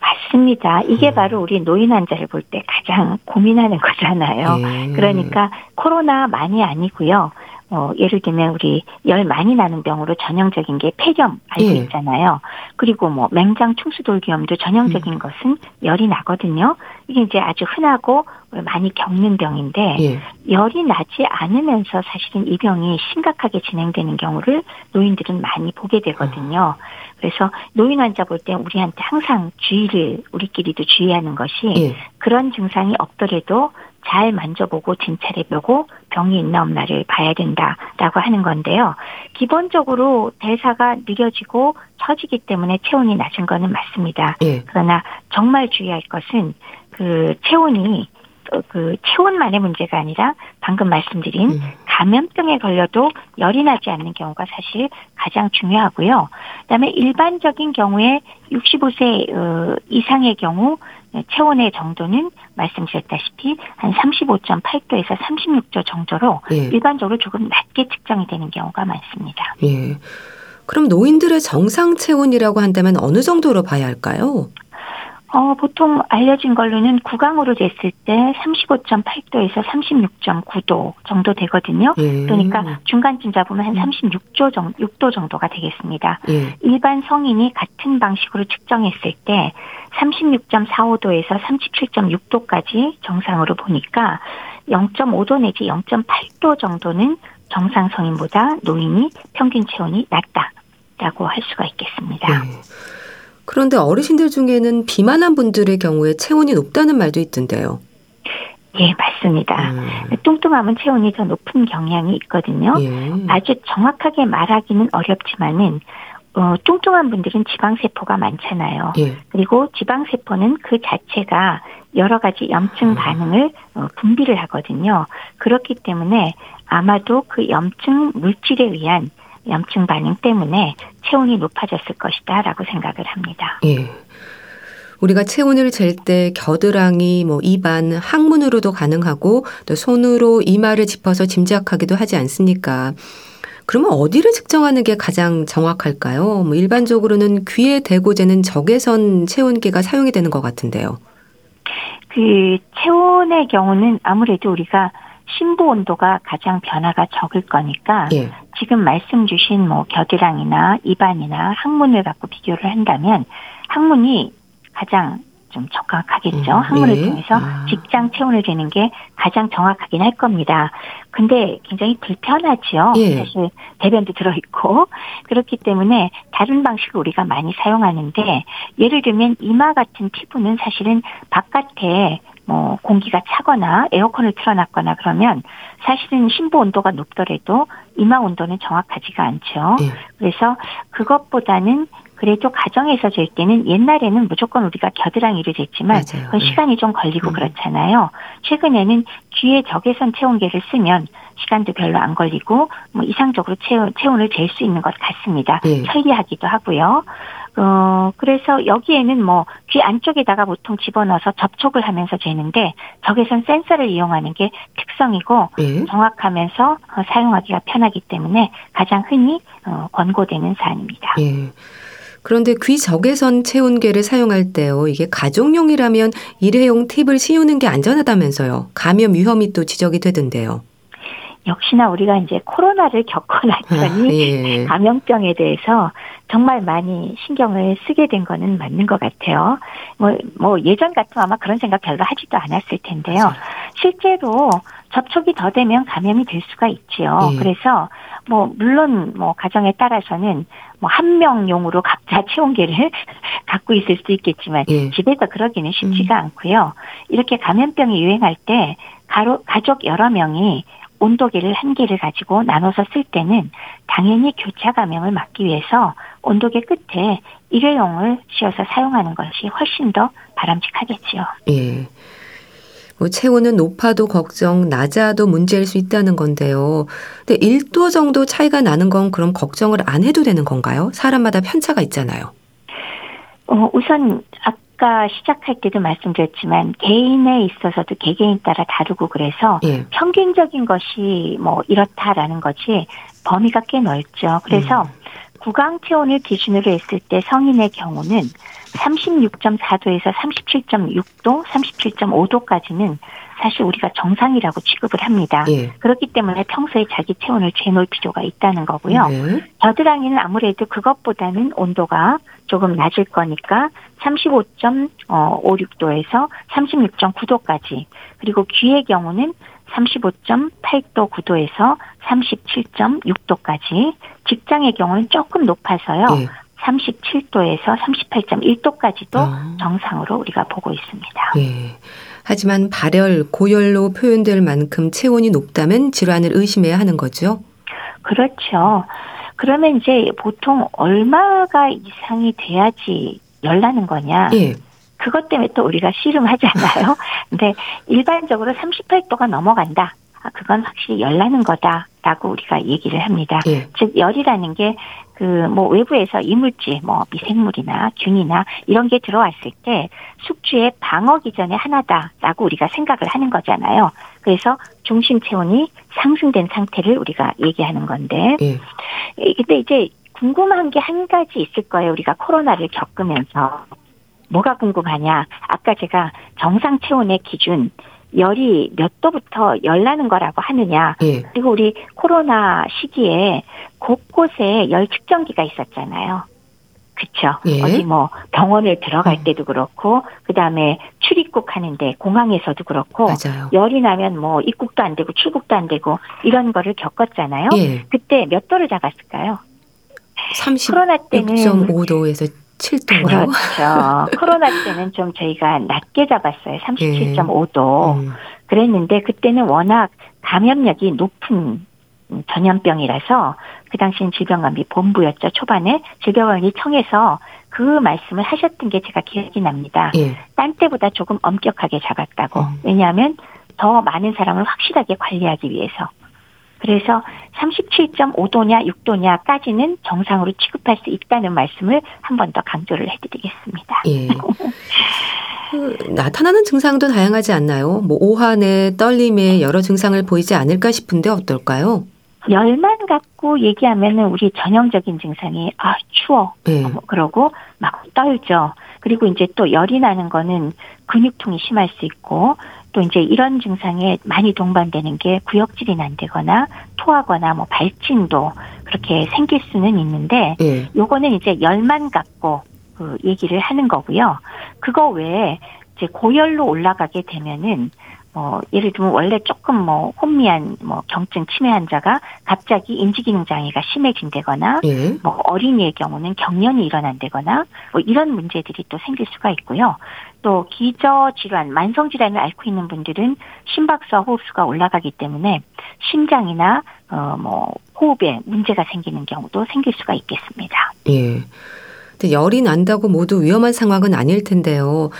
맞습니다. 이게 음. 바로 우리 노인 환자를 볼 때 가장 고민하는 거잖아요. 예. 그러니까 코로나만이 아니고요. 어, 예를 들면 우리 열 많이 나는 병으로 전형적인 게 폐렴 알고 예. 있잖아요. 그리고 뭐 맹장 충수돌기염도 전형적인 음. 것은 열이 나거든요. 이게 이제 아주 흔하고 많이 겪는 병인데 예. 열이 나지 않으면서 사실은 이 병이 심각하게 진행되는 경우를 노인들은 많이 보게 되거든요. 음. 그래서 노인 환자 볼 때 우리한테 항상 주의를 우리끼리도 주의하는 것이 예. 그런 증상이 없더라도 잘 만져보고 진찰해보고 병이 있나 없나를 봐야 된다라고 하는 건데요. 기본적으로 대사가 느려지고 처지기 때문에 체온이 낮은 거는 맞습니다. 예. 그러나 정말 주의할 것은 그 체온이 그 체온만의 문제가 아니라 방금 말씀드린 음. 감염병에 걸려도 열이 나지 않는 경우가 사실 가장 중요하고요. 그다음에 일반적인 경우에 65세 어, 이상의 경우 체온의 정도는 말씀드렸다시피 한 35.8도에서 36도 정도로 예. 일반적으로 조금 낮게 측정이 되는 경우가 많습니다. 예. 그럼 노인들의 정상 체온이라고 한다면 어느 정도로 봐야 할까요? 어, 보통 알려진 걸로는 구강으로 됐을 때 35.8도에서 36.9도 정도 되거든요. 예. 그러니까 중간쯤 잡으면 한 36도 정도, 6도 정도가 되겠습니다. 예. 일반 성인이 같은 방식으로 측정했을 때 36.45도에서 37.6도까지 정상으로 보니까 0.5도 내지 0.8도 정도는 정상 성인보다 노인이 평균 체온이 낮다라고 할 수가 있겠습니다. 예. 그런데 어르신들 중에는 비만한 분들의 경우에 체온이 높다는 말도 있던데요. 예, 맞습니다. 음. 뚱뚱하면 체온이 더 높은 경향이 있거든요. 예. 아주 정확하게 말하기는 어렵지만은 어, 뚱뚱한 분들은 지방세포가 많잖아요. 예. 그리고 지방세포는 그 자체가 여러 가지 염증 아. 반응을 어, 분비를 하거든요. 그렇기 때문에 아마도 그 염증 물질에 의한 염증 반응 때문에 체온이 높아졌을 것이다라고 생각을 합니다. 예. 우리가 체온을 잴 때 겨드랑이, 뭐 입안, 항문으로도 가능하고 또 손으로 이마를 짚어서 짐작하기도 하지 않습니까? 그러면 어디를 측정하는 게 가장 정확할까요? 뭐 일반적으로는 귀에 대고 재는 적외선 체온계가 사용이 되는 것 같은데요. 그 체온의 경우는 아무래도 우리가 심부 온도가 가장 변화가 적을 거니까 예. 지금 말씀 주신 뭐 겨드랑이나 입안이나 항문을 갖고 비교를 한다면 항문이 가장 좀 정확하겠죠. 음, 항문을 네. 통해서 아. 직장 체온을 재는 게 가장 정확하긴 할 겁니다. 근데 굉장히 불편하지요. 예. 사실 대변도 들어있고 그렇기 때문에 다른 방식을 우리가 많이 사용하는데 예를 들면 이마 같은 피부는 사실은 바깥에 뭐 공기가 차거나 에어컨을 틀어놨거나 그러면 사실은 심부 온도가 높더라도 이마 온도는 정확하지가 않죠. 예. 그래서 그것보다는 그래도 가정에서 잴 때는 옛날에는 무조건 우리가 겨드랑이를 쟀지만 그 시간이 좀 걸리고 음. 그렇잖아요. 최근에는 귀에 적외선 체온계를 쓰면 시간도 별로 안 걸리고 뭐 이상적으로 체온, 체온을 잴 수 있는 것 같습니다. 네. 편리하기도 하고요. 어, 그래서 여기에는 뭐 귀 안쪽에다가 보통 집어넣어서 접촉을 하면서 재는데 적외선 센서를 이용하는 게 특성이고 네. 정확하면서 어, 사용하기가 편하기 때문에 가장 흔히 어, 권고되는 사안입니다. 네. 그런데 귀 적외선 체온계를 사용할 때요. 이게 가족용이라면 일회용 팁을 씌우는 게 안전하다면서요. 감염 위험이 또 지적이 되던데요. 역시나 우리가 이제 코로나를 겪어났더니 아, 예. 감염병에 대해서 정말 많이 신경을 쓰게 된 거는 맞는 것 같아요. 뭐, 뭐 예전 같으면 아마 그런 생각 별로 하지도 않았을 텐데요. 실제로 접촉이 더 되면 감염이 될 수가 있지요. 예. 그래서 뭐 물론 뭐 가정에 따라서는 뭐 한 명용으로 각자 체온계를 갖고 있을 수 있겠지만 예. 집에서 그러기는 쉽지가 음. 않고요. 이렇게 감염병이 유행할 때 가로, 가족 여러 명이 온도계를 한 개를 가지고 나눠서 쓸 때는 당연히 교차 감염을 막기 위해서 온도계 끝에 일회용을 씌워서 사용하는 것이 훨씬 더 바람직하겠지요. 예. 뭐 체온은 높아도 걱정, 낮아도 문제일 수 있다는 건데요. 근데 1도 정도 차이가 나는 건 그럼 걱정을 안 해도 되는 건가요? 사람마다 편차가 있잖아요. 어, 우선 아까 시작할 때도 말씀드렸지만 개인에 있어서도 개개인 따라 다르고 그래서 예. 평균적인 것이 뭐 이렇다라는 것이 범위가 꽤 넓죠. 그래서 음. 구강 체온을 기준으로 했을 때 성인의 경우는 36.4도에서 37.6도, 37.5도까지는 사실 우리가 정상이라고 취급을 합니다. 예. 그렇기 때문에 평소에 자기 체온을 재놓을 필요가 있다는 거고요. 네. 겨드랑이는 아무래도 그것보다는 온도가 조금 낮을 거니까 35.56도에서 36.9도까지 그리고 귀의 경우는 35.8도 9도에서 37.6도까지 직장의 경우는 조금 높아서요. 예. 37도에서 38.1도까지도 아. 정상으로 우리가 보고 있습니다. 예. 하지만 발열, 고열로 표현될 만큼 체온이 높다면 질환을 의심해야 하는 거죠? 그렇죠. 그러면 이제 보통 얼마가 이상이 돼야지 열나는 거냐? 예. 그것 때문에 또 우리가 씨름하잖아요. 근데 일반적으로 38도가 넘어간다. 아, 그건 확실히 열나는 거다라고 우리가 얘기를 합니다. 예. 즉 열이라는 게 그 뭐 외부에서 이물질, 뭐 미생물이나 균이나 이런 게 들어왔을 때 숙주의 방어 기전에 하나다라고 우리가 생각을 하는 거잖아요. 그래서 중심 체온이 상승된 상태를 우리가 얘기하는 건데, 예. 근데 이제 궁금한 게 한 가지 있을 거예요. 우리가 코로나를 겪으면서 뭐가 궁금하냐? 아까 제가 정상 체온의 기준 열이 몇 도부터 열 나는 거라고 하느냐. 예. 그리고 우리 코로나 시기에 곳곳에 열 측정기가 있었잖아요. 그쵸. 예. 어디 뭐 병원을 들어갈 어. 때도 그렇고, 그 다음에 출입국 하는데 공항에서도 그렇고, 맞아요. 열이 나면 뭐 입국도 안 되고 출국도 안 되고 이런 거를 겪었잖아요. 예. 그때 몇 도를 잡았을까요? 36.5도에서 7도인가요? 그렇죠. 코로나 때는 좀 저희가 낮게 잡았어요. 37.5도. 예. 음. 그랬는데 그때는 워낙 감염력이 높은 전염병이라서 그 당시엔 질병관리 본부였죠. 초반에 질병관리 청에서 그 말씀을 하셨던 게 제가 기억이 납니다. 예. 딴 때보다 조금 엄격하게 잡았다고. 음. 왜냐하면 더 많은 사람을 확실하게 관리하기 위해서. 그래서 37.5도냐 6도냐까지는 정상으로 취급할 수 있다는 말씀을 한 번 더 강조를 해드리겠습니다. 예. 그 나타나는 증상도 다양하지 않나요? 뭐 오한에 떨림에 여러 증상을 보이지 않을까 싶은데 어떨까요? 열만 갖고 얘기하면은 우리 전형적인 증상이 아 추워 네. 뭐 그러고 막 떨죠. 그리고 이제 또 열이 나는 거는 근육통이 심할 수 있고 또 이제 이런 증상에 많이 동반되는 게 구역질이 난다거나 토하거나 뭐 발진도 그렇게 생길 수는 있는데 예. 요거는 이제 열만 갖고 그 얘기를 하는 거고요. 그거 외에 이제 고열로 올라가게 되면은 뭐 예를 들면 원래 조금 뭐 혼미한 뭐 경증 치매 환자가 갑자기 인지기능 장애가 심해진다거나 예. 뭐 어린이의 경우는 경련이 일어난다거나 뭐 이런 문제들이 또 생길 수가 있고요. 또 기저 질환, 만성 질환을 앓고 있는 분들은 심박수와 호흡수가 올라가기 때문에 심장이나 어 뭐 호흡에 문제가 생기는 경우도 생길 수가 있겠습니다. 예. 근데 열이 난다고 모두 위험한 상황은 아닐 텐데요.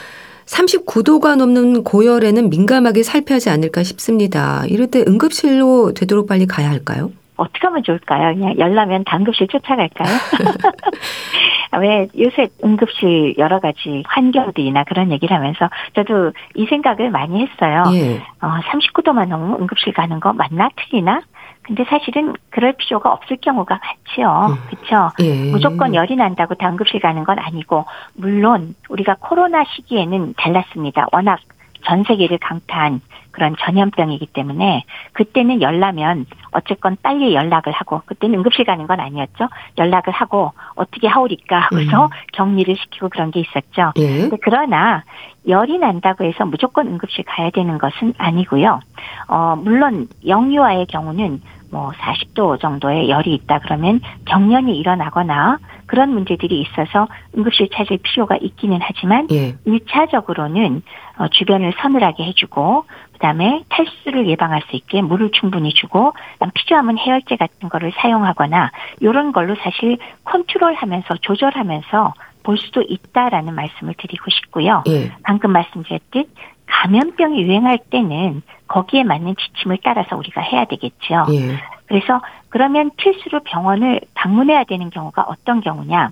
39도가 넘는 고열에는 민감하게 살펴하지 않을까 싶습니다. 이럴 때 응급실로 되도록 빨리 가야 할까요? 어떻게 하면 좋을까요? 그냥 열나면 당급실 쫓아갈까요? 왜 요새 응급실 여러 가지 환경들이나 그런 얘기를 하면서 저도 이 생각을 많이 했어요. 예. 어, 39도만 넘으면 응급실 가는 거 맞나 틀리나? 근데 사실은 그럴 필요가 없을 경우가 많지요. 음. 그렇죠? 예. 무조건 열이 난다고 당급실 가는 건 아니고 물론 우리가 코로나 시기에는 달랐습니다. 워낙 전 세계를 강타한 그런 전염병이기 때문에 그때는 열나면 어쨌건 빨리 연락을 하고 그때는 응급실 가는 건 아니었죠. 연락을 하고 어떻게 하오리까 하고서 음. 격리를 시키고 그런 게 있었죠. 예. 그러나 열이 난다고 해서 무조건 응급실 가야 되는 것은 아니고요. 어 물론 영유아의 경우는 뭐 40도 정도의 열이 있다 그러면 경련이 일어나거나 그런 문제들이 있어서 응급실 찾을 필요가 있기는 하지만 예. 1차적으로는 어, 주변을 서늘하게 해주고 그다음에 탈수를 예방할 수 있게 물을 충분히 주고 필요하면 해열제 같은 거를 사용하거나 이런 걸로 사실 컨트롤하면서 조절하면서 볼 수도 있다라는 말씀을 드리고 싶고요. 예. 방금 말씀드렸듯 감염병이 유행할 때는 거기에 맞는 지침을 따라서 우리가 해야 되겠죠. 예. 그래서 그러면 필수로 병원을 방문해야 되는 경우가 어떤 경우냐?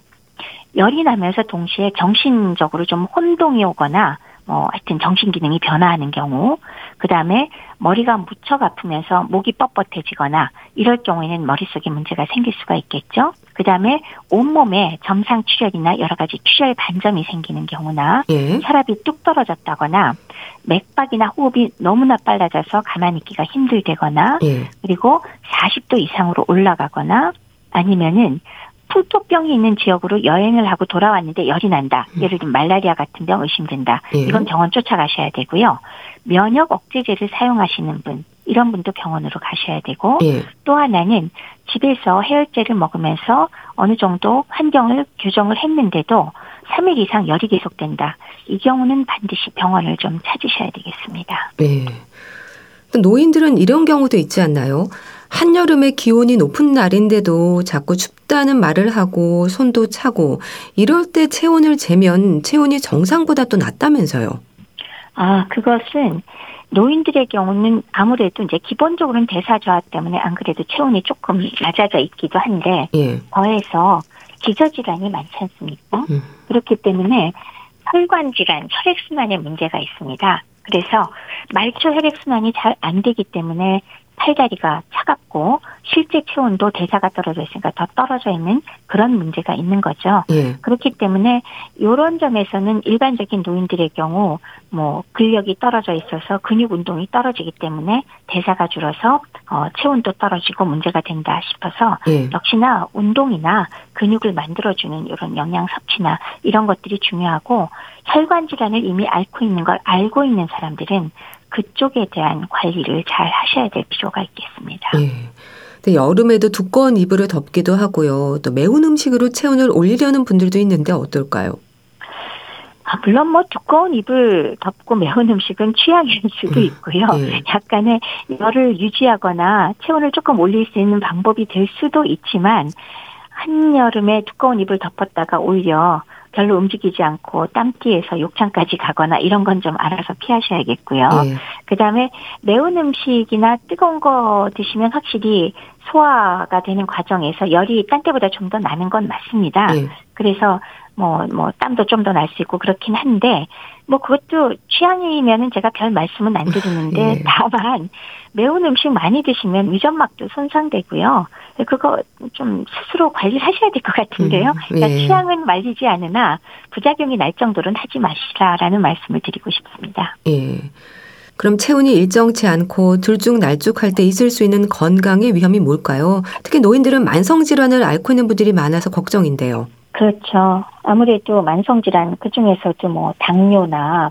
열이 나면서 동시에 정신적으로 좀 혼동이 오거나 뭐 하여튼 정신 기능이 변화하는 경우, 그 다음에 머리가 무척 아프면서 목이 뻣뻣해지거나 이럴 경우에는 머릿속에 문제가 생길 수가 있겠죠. 그 다음에 온몸에 점상 출혈이나 여러 가지 출혈 반점이 생기는 경우나 예. 혈압이 뚝 떨어졌다거나 맥박이나 호흡이 너무나 빨라져서 가만히 있기가 힘들대거나 예. 그리고 40도 이상으로 올라가거나 아니면은 풍토병이 있는 지역으로 여행을 하고 돌아왔는데 열이 난다. 음. 예를 들면 말라리아 같은 병 의심된다. 예. 이건 병원 쫓아가셔야 되고요. 면역 억제제를 사용하시는 분 이런 분도 병원으로 가셔야 되고 예. 또 하나는 집에서 해열제를 먹으면서 어느 정도 환경을 교정을 했는데도 3일 이상 열이 계속된다. 이 경우는 반드시 병원을 좀 찾으셔야 되겠습니다. 네. 노인들은 이런 경우도 있지 않나요? 한여름에 기온이 높은 날인데도 자꾸 춥다는 말을 하고 손도 차고 이럴 때 체온을 재면 체온이 정상보다 또 낮다면서요. 아, 그것은 노인들의 경우는 아무래도 이제 기본적으로는 대사 저하 때문에 안 그래도 체온이 조금 낮아져 있기도 한데 예. 더해서 기저질환이 많지 않습니까? 음. 그렇기 때문에 혈관 질환, 혈액순환에 문제가 있습니다. 그래서 말초 혈액순환이 잘 안 되기 때문에 팔다리가 차갑고 실제 체온도 대사가 떨어져 있으니까 더 떨어져 있는 그런 문제가 있는 거죠. 예. 그렇기 때문에 이런 점에서는 일반적인 노인들의 경우 뭐 근력이 떨어져 있어서 근육 운동이 떨어지기 때문에 대사가 줄어서 어, 체온도 떨어지고 문제가 된다 싶어서 예. 역시나 운동이나 근육을 만들어주는 이런 영양 섭취나 이런 것들이 중요하고 혈관 질환을 이미 앓고 있는 걸 알고 있는 사람들은 그쪽에 대한 관리를 잘 하셔야 될 필요가 있겠습니다. 네. 근데 여름에도 두꺼운 이불을 덮기도 하고요. 또 매운 음식으로 체온을 올리려는 분들도 있는데 어떨까요? 아, 물론 뭐 두꺼운 이불 덮고 매운 음식은 취향일 수도 음, 있고요. 네. 약간의 열을 유지하거나 체온을 조금 올릴 수 있는 방법이 될 수도 있지만 한여름에 두꺼운 이불 덮었다가 오히려 별로 움직이지 않고 땀띠에서 욕창까지 가거나 이런 건 좀 알아서 피하셔야겠고요. 네. 그다음에 매운 음식이나 뜨거운 거 드시면 확실히 소화가 되는 과정에서 열이 딴 때보다 좀 더 나는 건 맞습니다. 네. 그래서 뭐, 뭐, 땀도 좀 더 날 수 있고 그렇긴 한데, 뭐, 그것도 취향이면은 제가 별 말씀은 안 드리는데, 예. 다만, 매운 음식 많이 드시면 위점막도 손상되고요. 그거 좀 스스로 관리를 하셔야 될 것 같은데요. 음, 그러니까 예. 취향은 말리지 않으나, 부작용이 날 정도로는 하지 마시라라는 말씀을 드리고 싶습니다. 예. 그럼 체온이 일정치 않고 들쭉날쭉할 때 있을 수 있는 건강의 위험이 뭘까요? 특히 노인들은 만성 질환을 앓고 있는 분들이 많아서 걱정인데요. 그렇죠. 아무래도 만성 질환 그 중에서도 뭐 당뇨나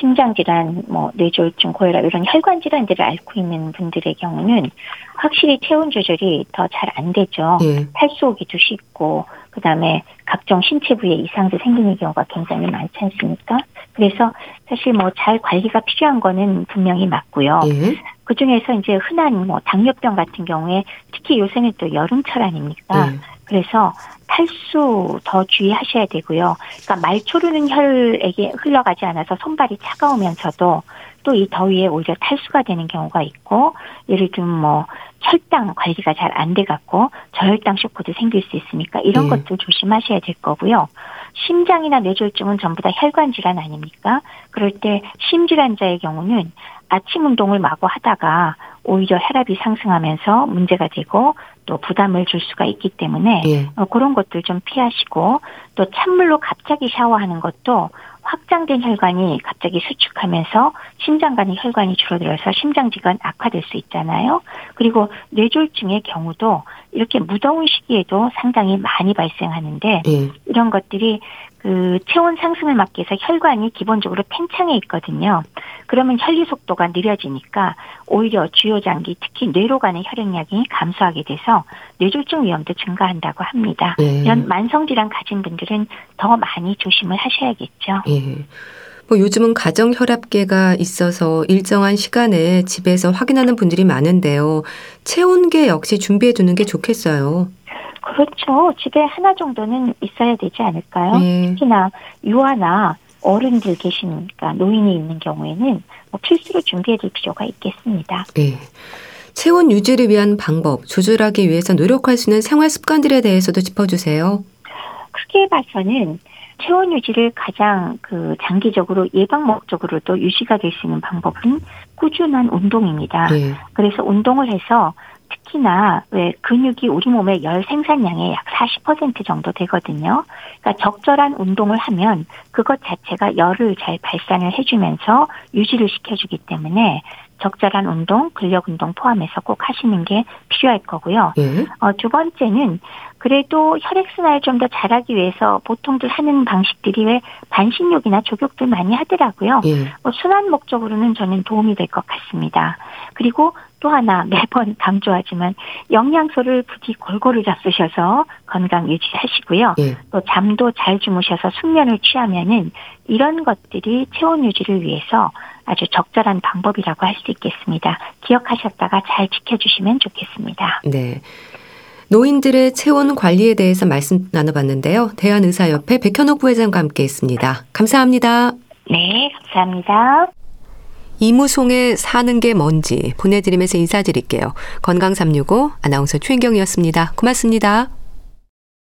심장 질환, 뭐 뇌졸중, 고혈압 이런 혈관 질환들을 앓고 있는 분들의 경우는 확실히 체온 조절이 더 잘 안 되죠. 예. 탈수 오기도 쉽고 그다음에 각종 신체 부위에 이상도 생기는 경우가 굉장히 많지 않습니까? 그래서 사실 뭐 잘 관리가 필요한 거는 분명히 맞고요. 예. 그 중에서 이제 흔한 뭐 당뇨병 같은 경우에 특히 요새는 또 여름철 아닙니까? 예. 그래서 탈수 더 주의하셔야 되고요. 그러니까 말초르는 혈액이 흘러가지 않아서 손발이 차가우면서도 또 이 더위에 오히려 탈수가 되는 경우가 있고 예를 들면 뭐 혈당 관리가 잘 안 돼 갖고 저혈당 쇼크도 생길 수 있으니까 이런 네. 것들 조심하셔야 될 거고요. 심장이나 뇌졸중은 전부 다 혈관 질환 아닙니까? 그럴 때 심질환자의 경우는 아침 운동을 마구 하다가 오히려 혈압이 상승하면서 문제가 되고 또 부담을 줄 수가 있기 때문에 예. 어, 그런 것들 좀 피하시고 또 찬물로 갑자기 샤워하는 것도 확장된 혈관이 갑자기 수축하면서 심장 간의 혈관이 줄어들어서 심장지가 악화될 수 있잖아요. 그리고 뇌졸중의 경우도 이렇게 무더운 시기에도 상당히 많이 발생하는데 예. 이런 것들이 그 체온 상승을 막기 위해서 혈관이 기본적으로 팽창해 있거든요. 그러면 혈류 속도가 느려지니까 오히려 주요 장기 특히 뇌로 가는 혈액량이 감소하게 돼서 뇌졸중 위험도 증가한다고 합니다. 예. 이런 만성 질환 가진 분들은 더 많이 조심을 하셔야겠죠. 예. 뭐 요즘은 가정 혈압계가 있어서 일정한 시간에 집에서 확인하는 분들이 많은데요. 체온계 역시 준비해 두는 게 좋겠어요. 그렇죠. 집에 하나 정도는 있어야 되지 않을까요? 네. 특히나 유아나 어른들 계신, 그러니까 노인이 있는 경우에는 뭐 필수로 준비해둘 필요가 있겠습니다. 네. 체온 유지를 위한 방법, 조절하기 위해서 노력할 수 있는 생활 습관들에 대해서도 짚어주세요. 크게 봐서는 체온 유지를 가장 그 장기적으로 예방 목적으로도 유지가 될 수 있는 방법은 꾸준한 운동입니다. 네. 그래서 운동을 해서 특히나 왜 근육이 우리 몸의 열 생산량의 약 40% 정도 되거든요. 그러니까 적절한 운동을 하면 그것 자체가 열을 잘 발산을 해주면서 유지를 시켜주기 때문에 적절한 운동, 근력 운동 포함해서 꼭 하시는 게 필요할 거고요. 예. 어, 두 번째는 그래도 혈액 순환을 좀 더 잘하기 위해서 보통들 하는 방식들이 왜 반신욕이나 조격들 많이 하더라고요. 예. 뭐 순환 목적으로는 저는 도움이 될 것 같습니다. 그리고 또 하나 매번 강조하지만 영양소를 부디 골고루 잡수셔서 건강 유지하시고요. 예. 또 잠도 잘 주무셔서 숙면을 취하면은 이런 것들이 체온 유지를 위해서 아주 적절한 방법이라고 할 수 있겠습니다. 기억하셨다가 잘 지켜주시면 좋겠습니다. 네. 노인들의 체온 관리에 대해서 말씀 나눠봤는데요. 대한의사협회 백현옥 부회장과 함께했습니다. 감사합니다. 네, 감사합니다. 이무송의 사는 게 뭔지 보내드리면서 인사드릴게요. 건강365 아나운서 최인경이었습니다. 고맙습니다.